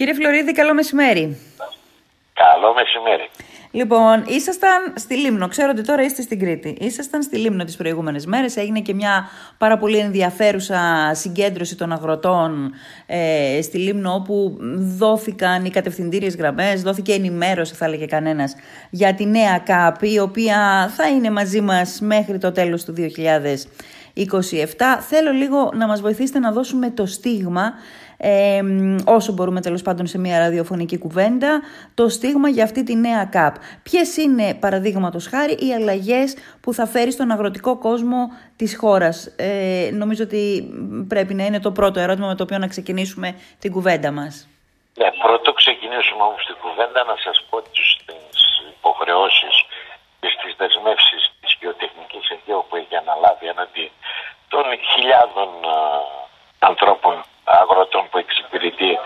Κύριε Φλωρίδη, καλό μεσημέρι. Καλό μεσημέρι. Λοιπόν, ήσασταν στη Λίμνο. Ξέρω ότι τώρα είστε στην Κρήτη. Ήσασταν στη Λίμνο τις προηγούμενες μέρες. Έγινε και μια πάρα πολύ ενδιαφέρουσα συγκέντρωση των αγροτών ε, στη Λίμνο, όπου δόθηκαν οι κατευθυντήριες γραμμές, δόθηκε ενημέρωση, θα έλεγε κανένας, για τη νέα ΚΑΠ, η οποία θα είναι μαζί μας μέχρι το τέλος του 2027. Θέλω λίγο να μας βοηθήσετε να δώσουμε το στίγμα ε, όσο μπορούμε τέλος πάντων σε μια ραδιοφωνική κουβέντα, το στίγμα για αυτή τη νέα ΚΑΠ. Ποιες είναι, παραδείγματος χάρη, οι αλλαγές που θα φέρει στον αγροτικό κόσμο της χώρας; Ε, νομίζω ότι πρέπει να είναι το πρώτο ερώτημα με το οποίο να ξεκινήσουμε την κουβέντα μας. Ναι, πρώτο ξεκινήσουμε όμως την κουβέντα να σας πω τις υποχρεώσεις και στι δεσμεύσεις της γεωτεχνικής αιγαίου που έχει αναλάβει έναντι των χιλιάδων ανθρώπων αγροτών που εξυπηρετεί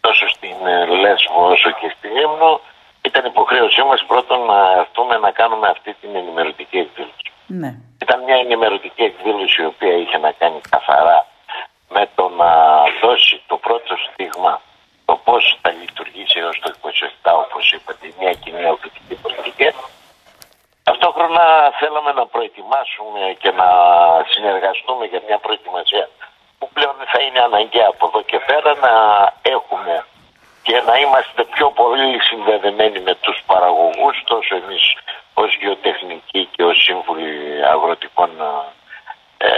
τόσο στην ε, Λέσβο όσο και στη Λίμνο ήταν υποχρέωσή μας πρώτον να έρθουμε να κάνουμε αυτή την ενημερωτική εκδήλωση. Ναι. Ήταν μια ενημερωτική εκδήλωση η οποία είχε να κάνει καθαρά με το να δώσει το πρώτο στίγμα το πώς θα λειτουργήσει έως το 27 όπως είπατε μια κοινή οπτική πολιτική. Ταυτόχρονα θέλαμε να προετοιμάσουμε και να συνεργαστούμε για μια προετοιμασία που πλέον θα είναι αναγκαία από εδώ και πέρα να έχουμε και να είμαστε πιο πολύ συνδεδεμένοι με τους παραγωγούς τόσο εμείς ως γεωτεχνικοί και ως σύμβουλοι αγροτικών ε,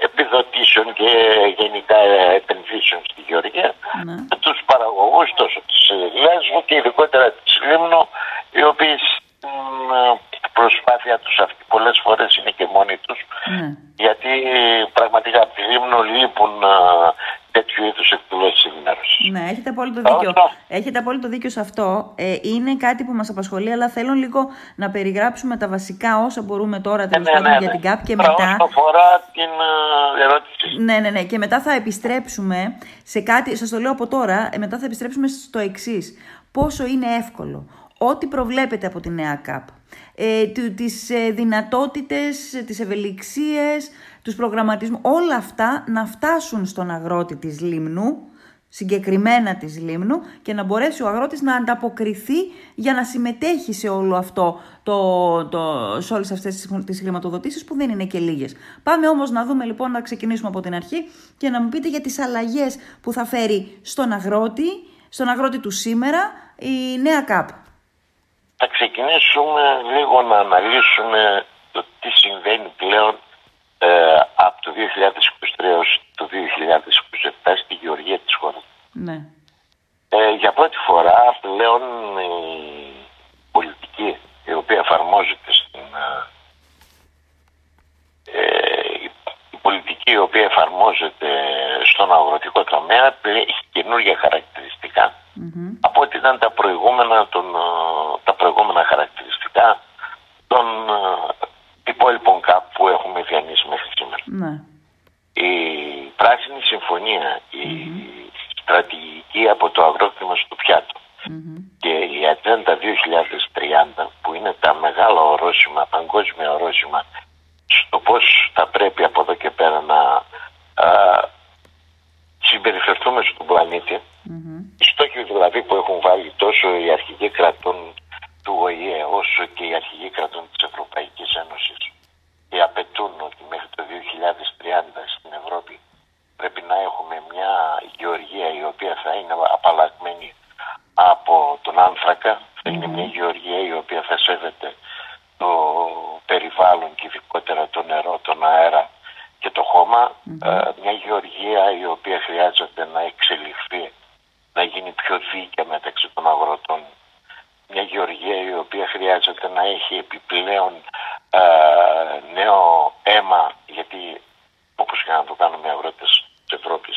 επιδοτήσεων και γενικά επενδύσεων στη Γεωργία ναι. με τους παραγωγούς τόσο της Λέσβου και ειδικότερα της Λίμνου οι οποίοι προσπάθεια τους αυτή πολλές φορές είναι και μόνοι τους ναι. γιατί πραγματικά από τη Λίμνο λείπουν τέτοιου είδους εκδηλώσεις ενημέρωσης. Ναι, έχετε απόλυτο δίκιο. Έχετε απόλυτο δίκιο σε αυτό. Ε, είναι κάτι που μας απασχολεί, αλλά θέλω λίγο να περιγράψουμε τα βασικά όσα μπορούμε τώρα τέλος ναι, ναι, ναι, για την ΚΑΠ και μετά... Όσον αφορά την ερώτηση. Ναι, ναι, ναι. Και μετά θα επιστρέψουμε σε κάτι, σας το λέω από τώρα, ε, μετά θα επιστρέψουμε στο εξής. Πόσο είναι εύκολο ό,τι προβλέπεται από τη νέα ΚΑΠ, ε, τις ε, δυνατότητες, τις ευελιξίες, τους προγραμματισμούς, όλα αυτά να φτάσουν στον αγρότη της Λίμνου, συγκεκριμένα της Λίμνου και να μπορέσει ο αγρότης να ανταποκριθεί για να συμμετέχει σε όλο αυτό, το, το, σε όλες αυτές τις χρηματοδοτήσεις που δεν είναι και λίγες. Πάμε όμως να δούμε λοιπόν, να ξεκινήσουμε από την αρχή και να μου πείτε για τις αλλαγές που θα φέρει στον αγρότη, στον αγρότη του σήμερα η νέα ΚΑΠ θα ξεκινήσουμε λίγο να αναλύσουμε το τι συμβαίνει πλέον ε, από το 2023 έως το 2027 στη γεωργία της χώρας. Ναι. Ε, για πρώτη φορά πλέον η πολιτική η οποία εφαρμόζεται στην ε, η πολιτική η οποία εφαρμόζεται στον αγροτικό τομέα έχει καινούργια χαρακτηριστικά από ό,τι ήταν τα προηγούμενα, τον, ε, τα προηγούμενα χαρακτηριστικά των ε, υπόλοιπων ΚΑΠ που έχουμε διανύσει μέχρι σήμερα. Ναι. Η Πράσινη Συμφωνία, η στρατηγική από το αγρόκτημα στο πιατο και η Ατζέντα 2030 που είναι τα μεγάλα ορόσημα, παγκόσμια ορόσημα στο πώς θα πρέπει από εδώ και πέρα να α, συμπεριφερθούμε στον πλανήτη οι στόχοι δηλαδή που έχουν βάλει τόσο οι αρχηγοί κρατών του ΟΗΕ όσο και οι αρχηγοί κρατών της Ευρωπαϊκής Ένωσης και απαιτούν ότι μέχρι το 2030 στην Ευρώπη πρέπει να έχουμε μια γεωργία η οποία θα είναι απαλλαγμένη από τον άνθρακα, θα είναι μια γεωργία η οποία θα σέβεται το περιβάλλον και ειδικότερα το νερό, τον αέρα και το χωμα ε, μια γεωργία η οποία χρειάζεται να εξελιχθεί να γίνει πιο δίκαια μεταξύ των αγροτών. Μια γεωργία η οποία χρειάζεται να έχει επιπλέον ε, νέο αίμα γιατί όπως και να το κάνουμε οι αγρότες της Ευρώπης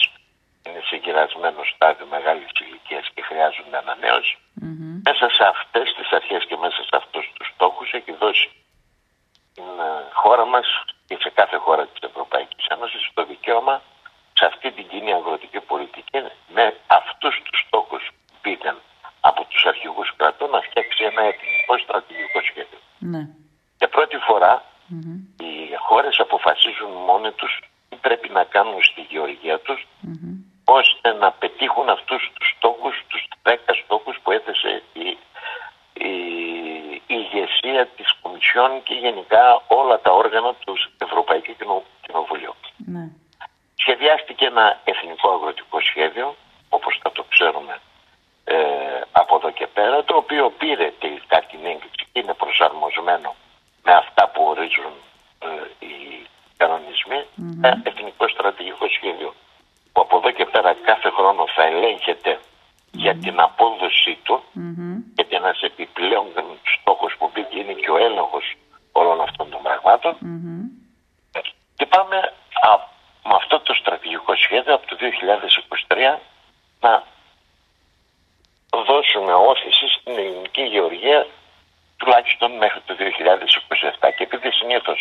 είναι σε γυρασμένο στάδιο μεγάλης ηλικίας και χρειάζονται Μέσα σε αυτές τις αρχές και μέσα σε αυτούς τους στόχους έχει δώσει την ε, χώρα μας και σε κάθε χώρα της Ευρωπαϊκής Ένωσης το δικαίωμα σε αυτή την κοινή αγροτική πολιτική με αυτούς τους στόχους που πήγαν από τους αρχηγούς κρατών να φτιάξει ένα εθνικό στρατηγικό σχέδιο. Ναι. Για πρώτη φορά οι χώρες αποφασίζουν μόνοι τους τι πρέπει να κάνουν στη γεωργία τους ώστε να πετύχουν αυτούς τους στόχους, τους 10 στόχους που έθεσε η, ηγεσία της Κομισιόν και γενικά όλα τα όργανα του Ευρωπαϊκού Κοινοβουλίου. Ναι. Σχεδιάστηκε ένα εθνικό αγροτικό σχέδιο, όπως θα το ξέρουμε ε, από εδώ και πέρα, το οποίο πήρε τελικά την έγκριση και είναι προσαρμοσμένο με αυτά που ορίζουν ε, οι κανονισμοί, ένα εθνικό στρατηγικό σχέδιο που από εδώ και πέρα κάθε χρόνο θα ελέγχεται για την απόδοσή του γιατί ένας επιπλέον στόχος που μπήκε είναι και ο έλεγχος όλων αυτών των πραγματων και πάμε α, με αυτό το στρατηγικό σχέδιο από το 2023 να δώσουμε όθηση στην ελληνική γεωργία τουλάχιστον μέχρι το 2027 και επειδή συνήθω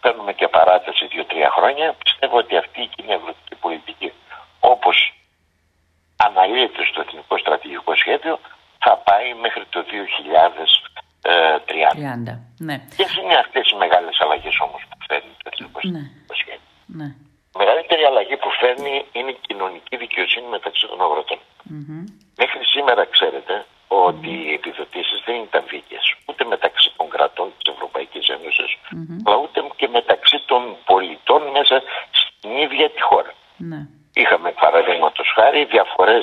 παίρνουμε και παράταση 2-3 χρόνια πιστεύω ότι αυτή η κοινή αγροτική πολιτική όπως αναλύεται στο Εθνικό Στρατηγικό Σχέδιο θα πάει μέχρι το 2030. 30, ναι. Ποιε είναι αυτέ οι μεγάλε αλλαγέ όμω που φέρνει το Εθνικό ναι. Στρατηγικό Σχέδιο. Ναι. Η μεγαλύτερη αλλαγή που φέρνει είναι η κοινωνική δικαιοσύνη μεταξύ των αγροτων Μέχρι σήμερα ξέρετε ότι οι επιδοτήσει δεν ήταν δίκαιε ούτε μεταξύ των κρατών τη Ευρωπαϊκή Ένωση, αλλά ούτε και μεταξύ των πολιτών μέσα στην ίδια τη χώρα. Ναι. Είχαμε παραδείγματο χάρη διαφορέ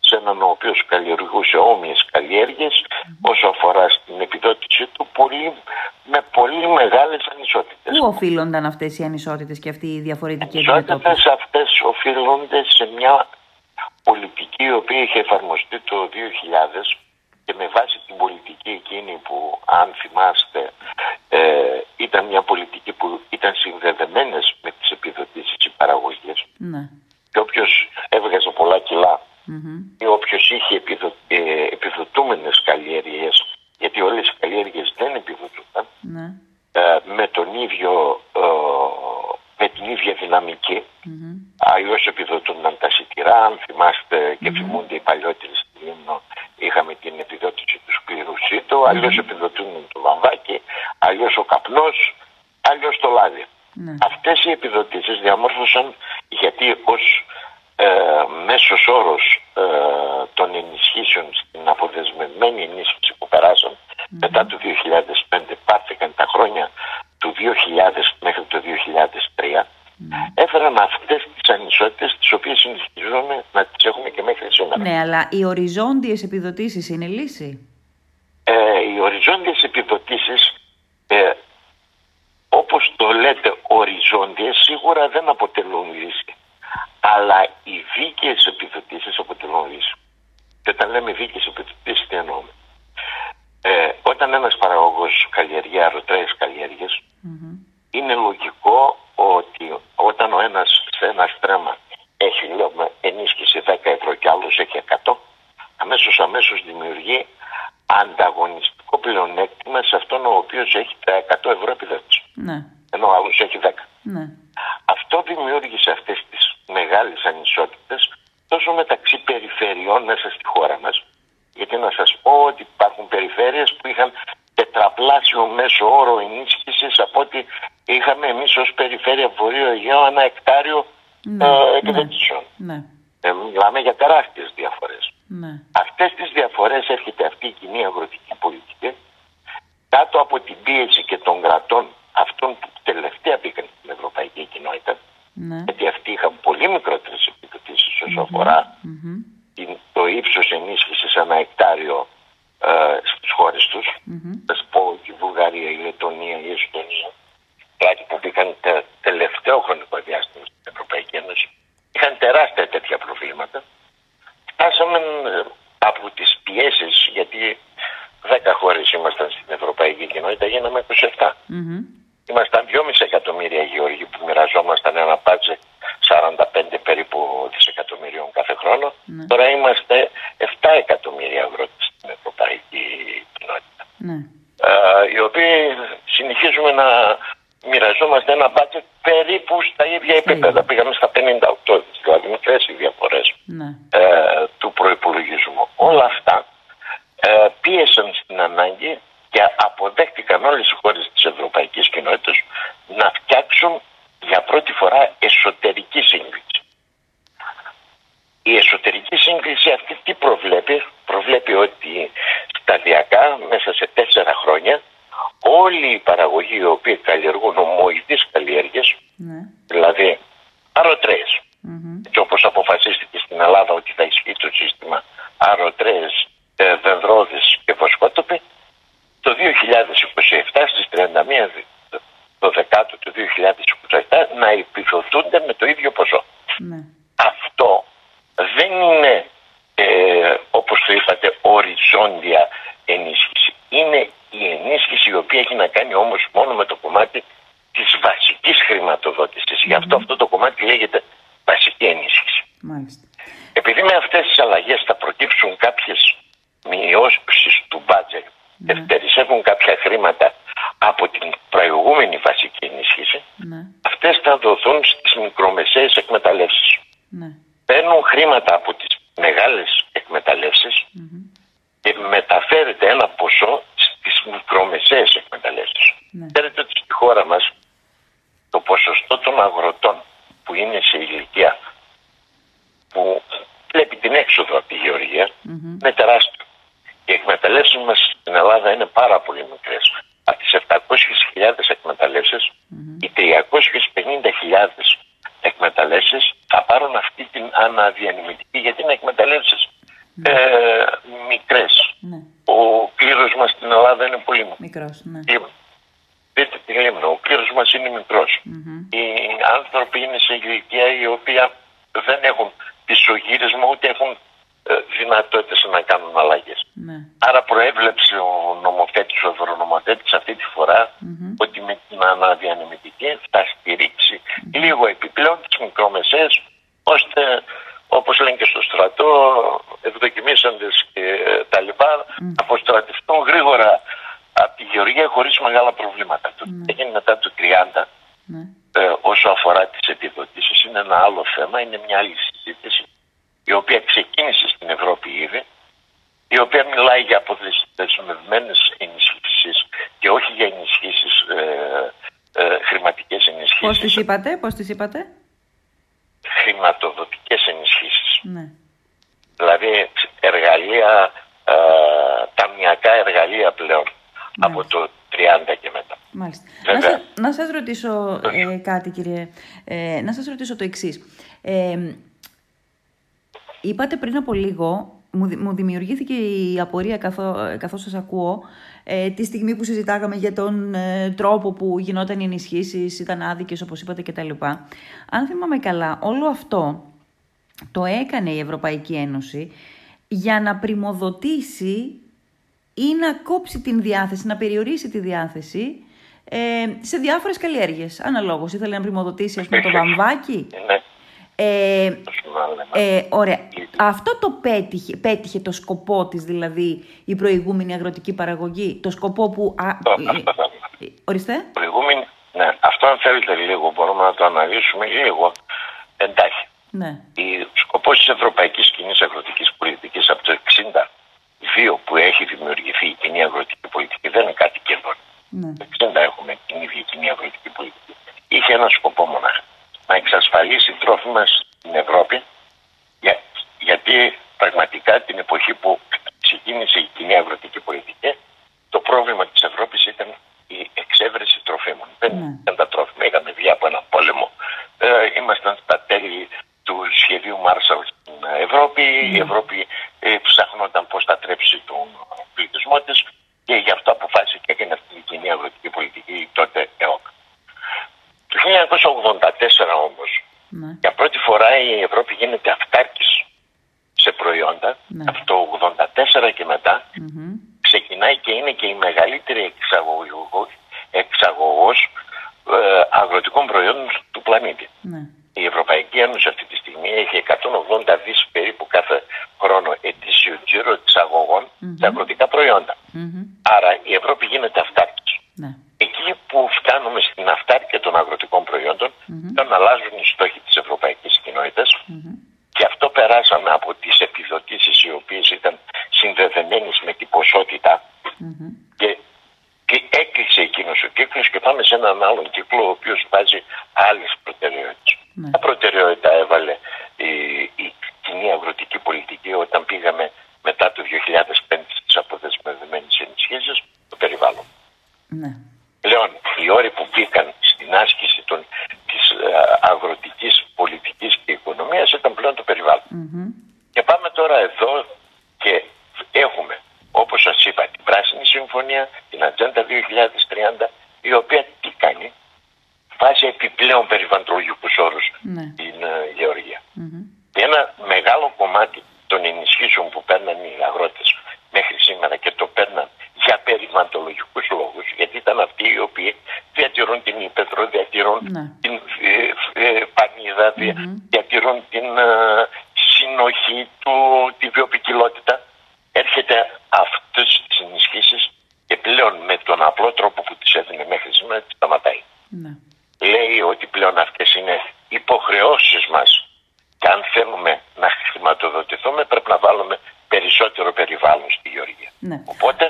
σε έναν ο οποίο καλλιεργούσε όμοιε καλλιέργειε όσο αφορά στην επιδότησή του πολύ, με πολύ μεγάλε ανισότητε. Πού οφείλονταν αυτές οι ανισότητες και αυτή η διαφορετική Οι ανισότητε αυτές οφείλονται σε μια πολιτική η οποία είχε εφαρμοστεί το 2000 και με βάση την πολιτική εκείνη που αν θυμάστε ε, ήταν μια πολιτική που ήταν συνδεδεμένες με τις επιδοτήσεις οι παραγωγές. Ναι και όποιος έβγαζε πολλά κιλά ή όποιος είχε επιδο, ε, επιδοτούμενες καλλιέργειες γιατί όλες οι καλλιέργειες δεν επιδοτούνταν ναι. Ε, με τον ίδιο ε, με την ίδια δυναμική mm-hmm. αλλιώς επιδοτούνταν τα σιτηρά αν θυμάστε και θυμούνται οι παλιότεροι στην Ήμνο είχαμε την επιδότηση του σκληρού σύτου mm-hmm. αλλιώς επιδοτούνταν το βαμβάκι αλλιώς ο καπνός αλλιώς το λάδι ναι. Αυτές οι επιδοτήσεις διαμόρφωσαν γιατί ως ε, μέσος όρος ε, των ενισχύσεων στην αποδεσμευμένη ενίσχυση που περασαν μετά το 2005 πάρθηκαν τα χρόνια του 2000 μέχρι το 2003 έφεραν αυτές τις ανισότητες τις οποίες συνεχίζουμε να τις έχουμε και μέχρι σήμερα. Ναι, αλλά οι οριζόντιες επιδοτήσεις είναι λύση; Ε, οι οριζόντιες επιδοτήσεις ε, όπως το λέτε οριζόντιες σίγουρα δεν αποτελούν λύση. Αλλά οι δίκαιες επιδοτήσεις αποτελούν λύση. Και όταν λέμε δίκαιες επιδοτήσεις τι εννοούμε; καλλιεργεί, αρωτρέες είναι λογικό ότι όταν ο ένας σε ένα στρέμμα έχει λέμε, ενίσχυση 10 ευρώ και άλλος έχει 100, Αμέσως αμέσως δημιουργεί ανταγωνιστικό πλεονέκτημα σε αυτόν ο οποίος έχει τα 100 ευρώ επί you know, I'm like, Ήμασταν 2,5 εκατομμύρια γεωργοί που μοιραζόμασταν ένα πάτζε 45 περίπου δισεκατομμυρίων κάθε χρόνο. Ναι. Τώρα είμαστε 7 εκατομμύρια αγρότες στην ευρωπαϊκή κοινότητα. Ναι. Ε, οι οποίοι συνεχίζουμε να μοιραζόμαστε ένα μπάτζετ περίπου στα ίδια επίπεδα. Πήγαμε στα 58, δηλαδή μικρέ οι διαφορέ ναι. ε, του προπολογισμού. Όλα αυτά ε, πίεσαν στην ανάγκη και αποδέχτηκαν όλες οι χώρες της Ευρωπαϊκής Κοινότητας να φτιάξουν για πρώτη φορά εσωτερική σύγκριση. Η εσωτερική σύγκριση αυτή τι προβλέπει. Προβλέπει ότι σταδιακά μέσα σε τέσσερα χρόνια όλοι οι παραγωγοί οι οποίοι καλλιεργούν ομοειδείς καλλιέργειες, Ναι. δηλαδή αρωτρέες. Και όπως αποφασίστηκε στην Ελλάδα ότι θα ισχύει το σύστημα αρωτρέες, ε, δενδρώδες και βοσκότοποι, το 2027 στις 31 δι- το δεκάτο του 2027 να επιδοτούνται με το ίδιο ποσό. Ναι. Αυτό δεν είναι ε, όπως το είπατε οριζόντια ενίσχυση. Είναι η ενίσχυση η οποία έχει να κάνει όμως μόνο με το κομμάτι της βασικής χρηματοδότησης. Γι' αυτό αυτό το κομμάτι λέγεται βασική ενίσχυση. Μάλιστα. Επειδή με αυτές τις αλλαγές θα προκύψουν κάποιες μειώσεις του μπάτζετ και περισσεύουν κάποια χρήματα από την προηγούμενη βασική ενίσχυση, Ναι. αυτές θα δοθούν στις μικρομεσαίες εκμεταλλεύσεις. Ναι. Παίρνουν χρήματα από τις μεγάλες εκμεταλλεύσεις και μεταφέρεται ένα ποσό στις μικρομεσαίες εκμεταλλεύσεις. Ναι. Ξέρετε ότι στη χώρα μας το ποσοστό των αγροτών που είναι σε ηλικία που βλέπει την έξοδο από τη γεωργία είναι τεράστιο. Οι εκμεταλλεύσεις μας στην Ελλάδα είναι πάρα πολύ μικρές. Από τις 700.000 εκμεταλλεύσεις, οι 350.000 εκμεταλλεύσεις θα πάρουν αυτή την αναδιανεμητική γιατί είναι εκμεταλλεύσεις ε, μικρές. Ναι. Ο κλήρος μας στην Ελλάδα είναι πολύ μικρό. Μικρός. Ναι. Λίμνο. Δείτε τη Λίμνο, ο κλήρος μας είναι μικρός. Οι άνθρωποι είναι σε ηλικία η οποία δεν έχουν πισωγύρισμα ούτε έχουν ε, δυνατότητες να κάνουν αλλαγές. Ναι. Άρα προέβλεψε ο νομοθέτης, ο ευρωνομοθέτης αυτή τη φορά ότι με την αναδιανεμητική θα στηρίξει λίγο επιπλέον τις μικρομεσαίες ώστε όπως λένε και στο στρατό ευδοκιμήσαντες και τα λοιπά αποστρατευτούν γρήγορα από τη Γεωργία χωρίς μεγάλα προβλήματα. Το τι έγινε μετά το 30 Ναι. ε, όσο αφορά τις επιδοτήσεις είναι ένα άλλο θέμα, είναι μια άλλη συζήτηση η οποία ξεκίνησε στην Ευρώπη ήδη η οποία μιλάει για αποδεσμευμένες ενισχύσεις και όχι για ενισχύσεις ε, ε, χρηματικές Πώς ενισχύσεις, τις είπατε, πώς τις είπατε; χρηματοδοτικές ενισχύσεις. Ναι. Δηλαδή εργαλεία, ε, ταμιακά εργαλεία πλέον από το 30 και μετά. Μάλιστα. Να, Βέβαια. σα- να σας ρωτήσω ε, κάτι κύριε, ε, να σας ρωτήσω το εξής. Ε, είπατε πριν από λίγο, μου, δη- μου δημιουργήθηκε η απορία καθώ, καθώς σας ακούω, ε, τη στιγμή που συζητάγαμε για τον ε, τρόπο που γινόταν οι ενισχύσεις, ήταν άδικες όπως είπατε κτλ. Αν θυμάμαι καλά, όλο αυτό το έκανε η Ευρωπαϊκή Ένωση για να πρημοδοτήσει ή να κόψει την διάθεση, να περιορίσει τη διάθεση ε, σε διάφορες καλλιέργειες. Αναλόγως, ήθελε να πρημοδοτήσει ας πούμε, το βαμβάκι; Ναι, Ε, το θυμάμαι. ε, ωραία. Αυτό το πέτυχε, πέτυχε το σκοπό της, δηλαδή, η προηγούμενη αγροτική παραγωγή; Το σκοπό που... Α, Αυτό- ε, αυτό θα- ε, ορίστε. Προηγούμενη, ναι, αυτό αν θέλετε λίγο μπορούμε να το αναλύσουμε λίγο εντάχει. Ναι. Ο σκοπός της Ευρωπαϊκής Κοινής Αγροτικής Πολιτικής από το 62 που έχει δημιουργηθεί η κοινή αγροτική πολιτική δεν είναι κάτι καινούριο. Ναι. Το 60 έχουμε την ίδια κοινή αγροτική πολιτική. Είχε ένα σκοπό μονάχα. Να εξασφαλίσει τρόφιμα στην Ευρώπη για, γιατί πραγματικά την εποχή που ξεκίνησε η κοινή αγροτική πολιτική το πρόβλημα της Ευρώπης ήταν η εξέβρεση τροφίμων. Δεν Ναι. ήταν τα τρόφιμα. Είχαμε βγει από ένα πόλεμο. Ε, ήμασταν στα τέλη του σχεδίου Μάρσαλ στην Ευρώπη. Η Ευρώπη ε, ψαχνόταν πώς θα τρέψει τον πληθυσμό της και γι' αυτό αποφάσισε και έκανε αυτή την κοινή αγροτική πολιτική η τότε ΕΟΚ. Το 1984 όμως Ναι. για πρώτη φορά η Ευρώπη γίνεται αυτάρκης σε προϊόντα. Ναι. Από το 1984 και μετά Μμμ. ξεκινάει και είναι και η μεγαλύτερη εξαγωγό- εξαγωγός ε, αγροτικών προϊόντων του πλανήτη. Ναι. Η Ευρωπαϊκή Ένωση αυτή τη στιγμή έχει 180 δις περίπου κάθε χρόνο ετήσιο τζίρο εξαγωγών σε αγροτικά προϊόντα. Μμμ. Άρα η Ευρώπη γίνεται αυτάρκης. Ναι. Εκεί που φτάνουμε στην αυτάρκεια των αγροτικών προϊόντων, όταν αλλάζουν οι στόχοι της ευρωπαϊκής κοινότητας και αυτό περάσαμε από τις επιδοτήσεις οι οποίες ήταν συνδεδεμένες με την ποσότητα και, και έκλεισε εκείνος ο κύκλος και πάμε σε έναν άλλον κύκλο ο οποίος βάζει άλλες προτεραιότητες. Ναι. Τα προτεραιότητα έβαλε η, η κοινή αγροτική πολιτική όταν πήγαμε μετά το 2005 στις αποδεσμευμένες ενισχύσεις το περιβάλλον. Ναι. πάμε τώρα εδώ και έχουμε, όπως σας είπα, την Πράσινη Συμφωνία, την Ατζέντα 2030, η οποία τι κάνει, βάζει επιπλέον περιβαλλοντολογικούς όρους Ναι. στην ε, γεωργία. Και ένα μεγάλο κομμάτι των ενισχύσεων που παίρναν οι αγρότες μέχρι σήμερα και το παίρναν για περιβαλλοντολογικούς λόγους, γιατί ήταν αυτοί οι οποίοι διατηρούν την ύπεθρο, διατηρούν Ναι. την ε, ε, πανίδα, δια- διατηρούν την ε, συνοχή του, τη βιοπικιλότητα. Έρχεται αυτές τις ενισχύσεις και πλέον με τον απλό τρόπο που τις έδινε μέχρι σήμερα τις σταματάει Ναι. λέει ότι πλέον αυτές είναι υποχρεώσεις μας και αν θέλουμε να χρηματοδοτηθούμε πρέπει να βάλουμε περισσότερο περιβάλλον στη γεωργία. Ναι. Οπότε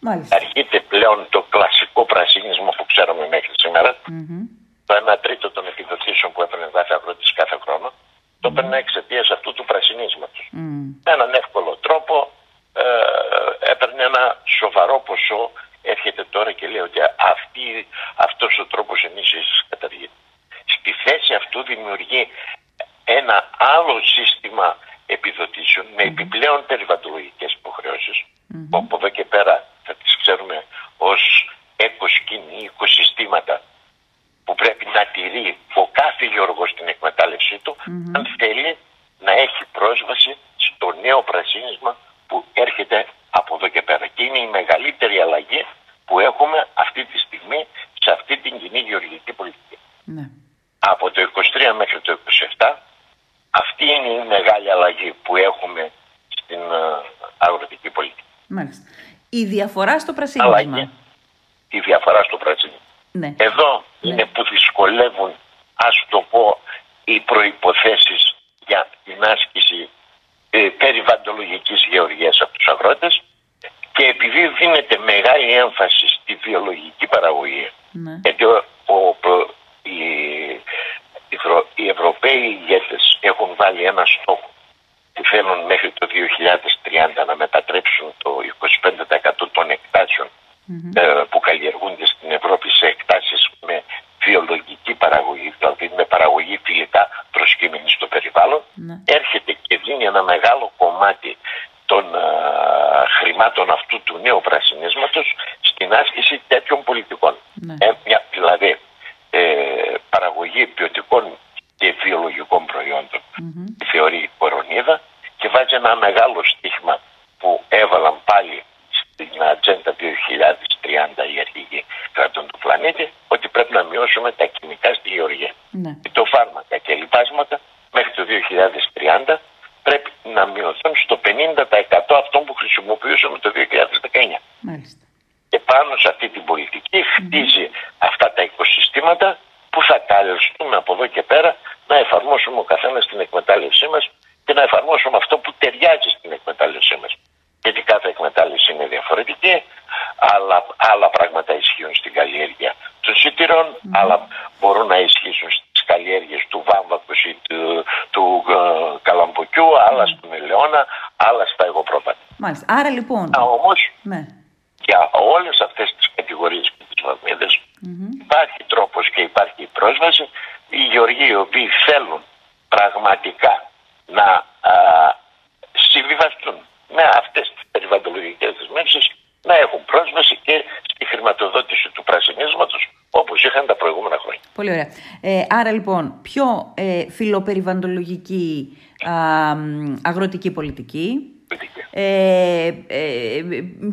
Μάλιστα. αρχείται πλέον το κλασικό πρασίνισμα που ξέραμε μέχρι σήμερα. Μμμ. Το 1 τρίτο των επιδοτήσεων που έπαιρνε κάθε αγρότης κάθε χρόνο το έπαιρνε εξαιτίας αυτού του πρασινίσματος. Μμ. Με έναν εύκολο τρόπο ε, έπαιρνε ένα σοβαρό ποσό έρχεται τώρα και λέει ότι αυτή, αυτός ο τρόπος ενίσχυσης καταργείται. Στη θέση αυτού δημιουργεί ένα άλλο σύστημα επιδοτήσεων με επιπλέον περιβαλλοντολογικές υποχρεώσεις που από εδώ και πέρα θα τις ξέρουμε ως οικοσκήνη, οικοσυστήματα που πρέπει να τηρεί ο κάθε γεωργός στην εκμετάλλευσή του αν θέλει να έχει πρόσβαση στο νέο πρασίνισμα που έρχεται από εδώ και πέρα. Και είναι η μεγαλύτερη αλλαγή που έχουμε αυτή τη στιγμή σε αυτή την κοινή γεωργική πολιτική. Ναι. Από το 23 μέχρι το 27 αυτή είναι η μεγάλη αλλαγή που έχουμε στην ε, αγροτική πολιτική. Μάλιστα. Η διαφορά στο πρασίνισμα. Αλλαγή. Η διαφορά στο πράσινο. Ναι. Εδώ είναι που δυσκολεύουν, ας το πω, οι προϋποθέσεις για την άσκηση ε, περιβαλλοντολογικής γεωργίας από τους αγρότες και επειδή δίνεται μεγάλη έμφαση στη βιολογική παραγωγή Ναι. γιατί ο, ο- ο- οι, οι, Ευρω- οι Ευρωπαίοι ηγέτες έχουν βάλει ένα στόχο που θέλουν μέχρι το 2030 να μετατρέψουν το 25% των εκτάσεων ε, που καλλιεργούνται στην Ευρώπη σε εκτάσεις με βιολογική παραγωγή, δηλαδή με παραγωγή φιλικά προσκύμενη στο περιβάλλον, Ναι. έρχεται και δίνει ένα μεγάλο κομμάτι των ε, χρημάτων αυτού του νέου πρασινίσματος στην άσκηση τέτοιων πολιτικών. Ναι. Ε, μια, δηλαδή ε, παραγωγή ποιοτικών και βιολογικών προϊόντων τη θεωρεί η κορονίδα και βάζει ένα μεγάλο στίχημα που έβαλαν πάλι στην ατζέντα 2030 οι αρχηγοί κρατών του πλανήτη ότι πρέπει να μειώσουμε τα χημικά στη γεωργία. Ναι. φυτοφάρμακα και λοιπάσματα μέχρι το 2030 πρέπει να μειωθούν στο 50% αυτών που χρησιμοποιούσαμε το 2019. Μάλιστα. Και πάνω σε αυτή την πολιτική χτίζει αυτά τα οικοσυστήματα που θα καλεστούμε από εδώ και πέρα να εφαρμόσουμε ο καθένα στην εκμετάλλευσή μα και να εφαρμόσουμε αυτό που ταιριάζει στην εκμετάλλευσή μα. Γιατί κάθε εκμετάλλευση είναι διαφορετική, άλλα, άλλα πράγματα ισχύουν στην καλλιέργεια των σιτηρών, άλλα μπορούν να ισχύσουν στι καλλιέργειε του βάμβακου ή του, του ε, καλαμποκιού, άλλα στον ελαιόνα, άλλα στα εγωπρόβατα. Μάλιστα. Άρα λοιπόν. Όμως, Ναι. για όλες αυτές τις κατηγορίες και τις βαθμίδες υπάρχει τρόπος και υπάρχει η πρόσβαση οι γεωργοί οι οποίοι θέλουν πραγματικά να α, συμβιβαστούν με αυτές τις περιβαλλοντολογικές δεσμεύσεις να έχουν πρόσβαση και στη χρηματοδότηση του πρασινίσματος όπως είχαν τα προηγούμενα χρόνια. Πολύ ωραία. Ε, άρα λοιπόν, πιο ε, φιλοπεριβαλλοντολογική α, μ, αγροτική πολιτική, ε, ε,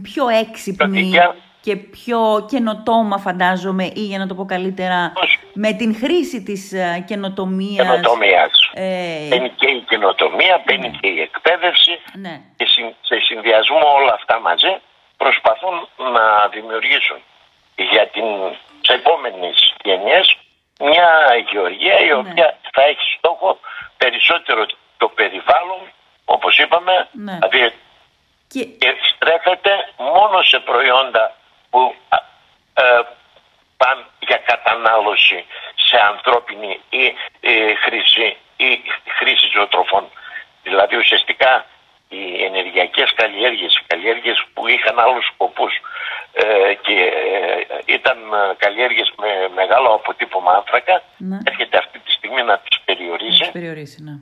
πιο έξυπνη Στρατηγία. και πιο καινοτόμα φαντάζομαι ή για να το πω καλύτερα Όχι. με την χρήση της ε, καινοτομίας. Καινοτομίας. Ε, Μπαίνει και η καινοτομία, μπαίνει και η εκπαίδευση ναι. και συν- σε συνδυασμό όλα αυτά μαζί προσπαθούν να δημιουργήσουν για την τις επόμενες γενιές μια γεωργία η οποία θα έχει στόχο περισσότερο το περιβάλλον όπως είπαμε Ναι. δηλαδή Και, και στρέφεται μόνο σε προϊόντα που α, ε, πάνε για κατανάλωση σε ανθρώπινη ή ε, χρήση ή χρήση ζωοτροφών. Δηλαδή ουσιαστικά οι ενεργειακές καλλιέργειες, οι καλλιέργειες που είχαν άλλους σκοπούς ε, και ε, ήταν ε, καλλιέργειες με μεγάλο αποτύπωμα άνθρακα Ναι. έρχεται αυτή τη στιγμή να τις περιορίσει έχει περιορίσει, ναι.